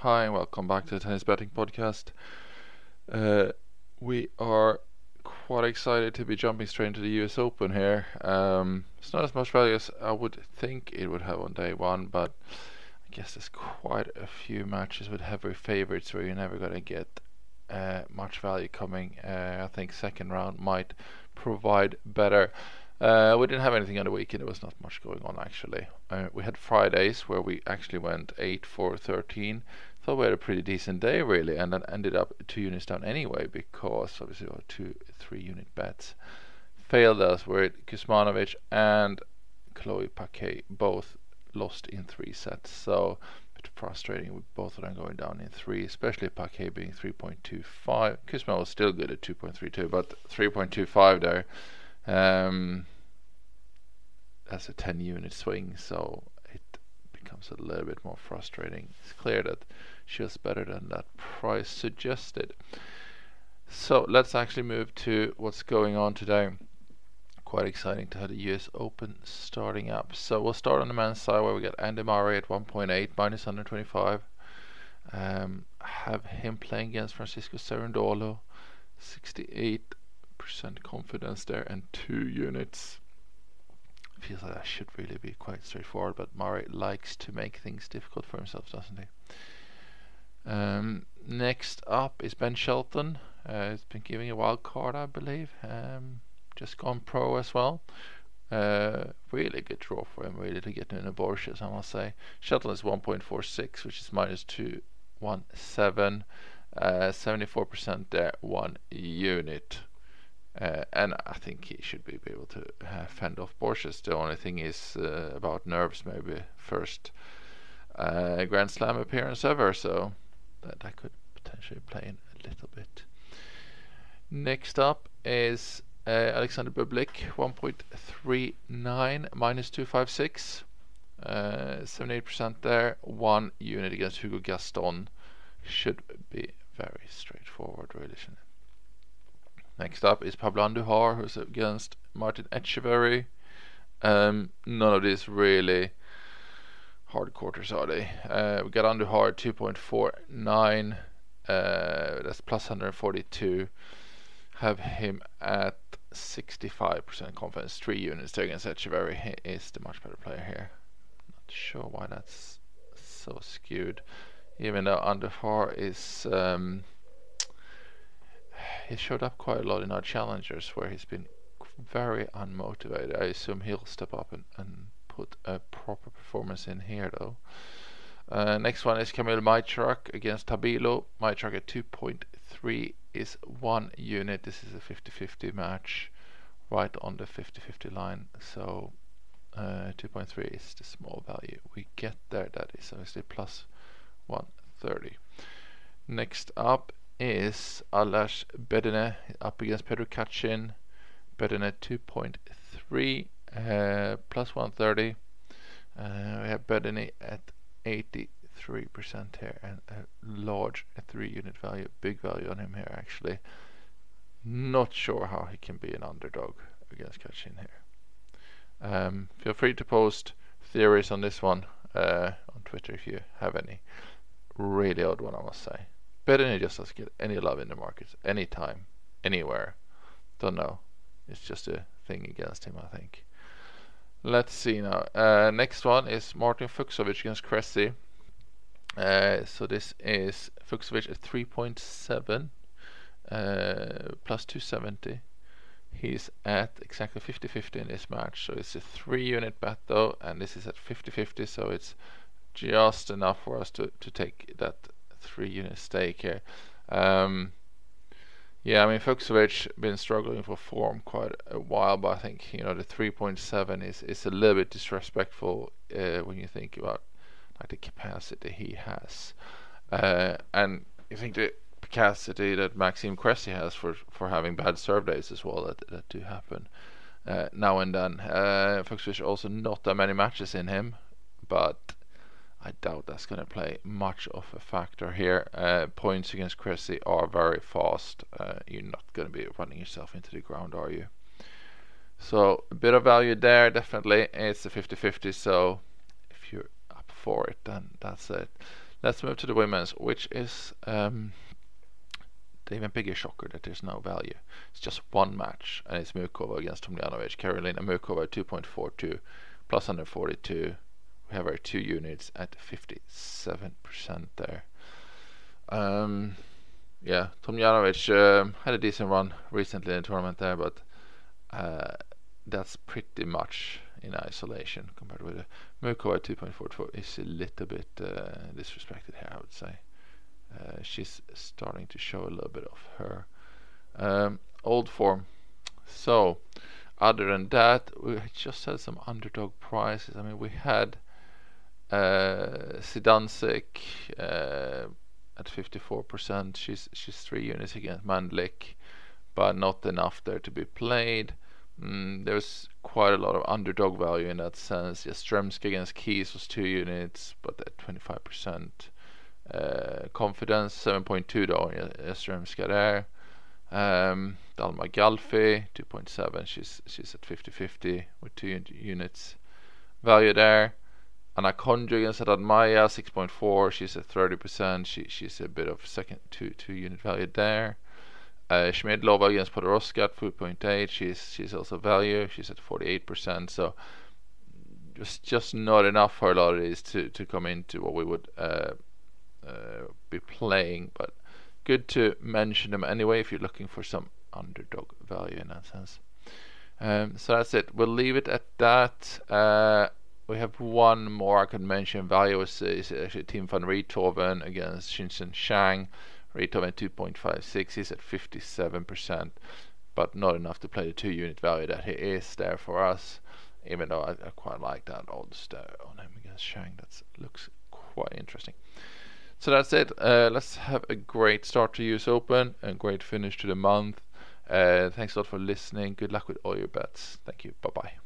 Hi, and welcome back to the Tennis Betting Podcast. Uh, we are quite excited to be jumping straight into the US Open here. Um, it's not as much value as I would think it would have on day one, but I guess there's quite a few matches with heavy favorites where you're never going to get uh, much value coming. Uh, I think second round might provide better. Uh, we didn't have anything on the weekend. There was not much going on actually. Uh, we had Fridays where we actually went 8 4 13. Thought we had a pretty decent day really, and then ended up two units down anyway because obviously our two three unit bets failed us. Where Kuzmanovic and Chloe Paquet both lost in three sets. So a bit frustrating with both of them going down in three, especially Paquet being 3.25. Kuzma was still good at 2.32, but 3.25 there um, that's a 10 unit swing, so it becomes a little bit more frustrating. It's clear that she was better than that price suggested. So let's actually move to what's going on today. Quite exciting to have the US Open starting up. So we'll start on the men's side where we get Andy Murray at 1.8 minus 125. Um, have him playing against Francisco Cerundolo, 68 percent confidence there and two units. Feels like that should really be quite straightforward, but Murray likes to make things difficult for himself, doesn't he? Um, next up is Ben Shelton. Uh, he's been giving a wild card, I believe. Um, just gone pro as well. Uh, really good draw for him, really, to get in a Borges, I must say. Shelton is 1.46, which is minus 217. Uh, 74% there, one unit. Uh, and I think he should be, be able to uh, fend off Borges. The only thing is uh, about nerves, maybe first uh, Grand Slam appearance ever, so that, that could potentially play in a little bit. Next up is uh, Alexander Bublik, 1.39 minus 256. 78% uh, there, one unit against Hugo Gaston. Should be very straightforward, really, shouldn't it? Next up is Pablo Andujar, who's against Martin Etcheverry. Um, none of these really hard quarters are they? Uh, we got Andujar 2.49. Uh, that's plus 142. Have him at 65% confidence. Three units there against Etcheverry. He is the much better player here. Not sure why that's so skewed. Even though Andujar is. Um, he showed up quite a lot in our challengers where he's been very unmotivated. I assume he'll step up and, and put a proper performance in here though. Uh, next one is Kamil Majchrzak against Tabilo. Majchrzak at 2.3 is one unit. This is a 50-50 match, right on the 50-50 line. So uh, 2.3 is the small value we get there. That is obviously plus 130. Next up is Aljaz Bedene up against Pedro Cachin. Bedene 2.3 uh, plus 130. Uh, we have Bedene at 83% here and a large 3 unit value, big value on him here actually. Not sure how he can be an underdog against Cachin here. Um, feel free to post theories on this one uh, on Twitter if you have any. Really odd one, I must say. Bedene just doesn't get any love in the markets, anytime, anywhere. Don't know. It's just a thing against him, I think. Let's see now. Uh, next one is Martin Fucsovics against Cressy. Uh, so this is Fucsovics at 3.7 uh, plus 270. He's at exactly 50-50 in this match. So it's a three unit bet though, and this is at 50-50, so it's just enough for us to, to take that three unit stake here. Um, yeah, I mean Fucsovics been struggling for form quite a while, but I think you know the 3.7 is is a little bit disrespectful uh, when you think about like the capacity he has, uh, and you think the capacity that Maxime Cressy has for for having bad serve days as well that that do happen uh, now and then. Uh, also not that many matches in him, but I doubt that's going to play much of a factor here. Uh, points against Cressy are very fast. Uh, you're not going to be running yourself into the ground, are you? So a bit of value there, definitely. It's a 50-50, so if you're up for it, then that's it. Let's move to the women's, which is um, the even bigger shocker that there's no value. It's just one match, and it's Muchova against Tomljanovic. Karolina Muchova 2.42 plus 142. We have our two units at 57% there. Um, yeah, Tomljanovic um, had a decent run recently in the tournament there, but uh, that's pretty much in isolation compared with the Muchova 2.44 is a little bit uh, disrespected here, I would say. Uh, she's starting to show a little bit of her um, old form. So, other than that, we just had some underdog prices. I mean, we had uh, uh, at 54%. She's she's three units against Mandlik, but not enough there to be played. Mm, there's quite a lot of underdog value in that sense. Yastremska against Keys was two units, but at 25%. Uh, confidence 7.2 då, Yastremska there. Um, Dalma Galfi 2.7. She's she's at 50-50 with two units value there. Anna Konjuh against Haddad Maia 6.4. She's at 30%. She she's a bit of second two two unit value there. Uh, Schmiedlova against Podoroska at 4.8. She's she's also value. She's at 48%. So just just not enough for a lot of these to to come into what we would uh, uh, be playing. But good to mention them anyway if you're looking for some underdog value in that sense. Um, so that's it. We'll leave it at that. Uh, we have one more I can mention. Value is, is actually Tim van Rijthoven against Xinchen Zhang. Rijthoven 2.56. He's at 57%, but not enough to play the two unit value that he is there for us. Even though I, I quite like that odds there on him against Zhang. That looks quite interesting. So that's it. Uh, let's have a great start to US Open and great finish to the month. Uh, thanks a lot for listening. Good luck with all your bets. Thank you. Bye bye.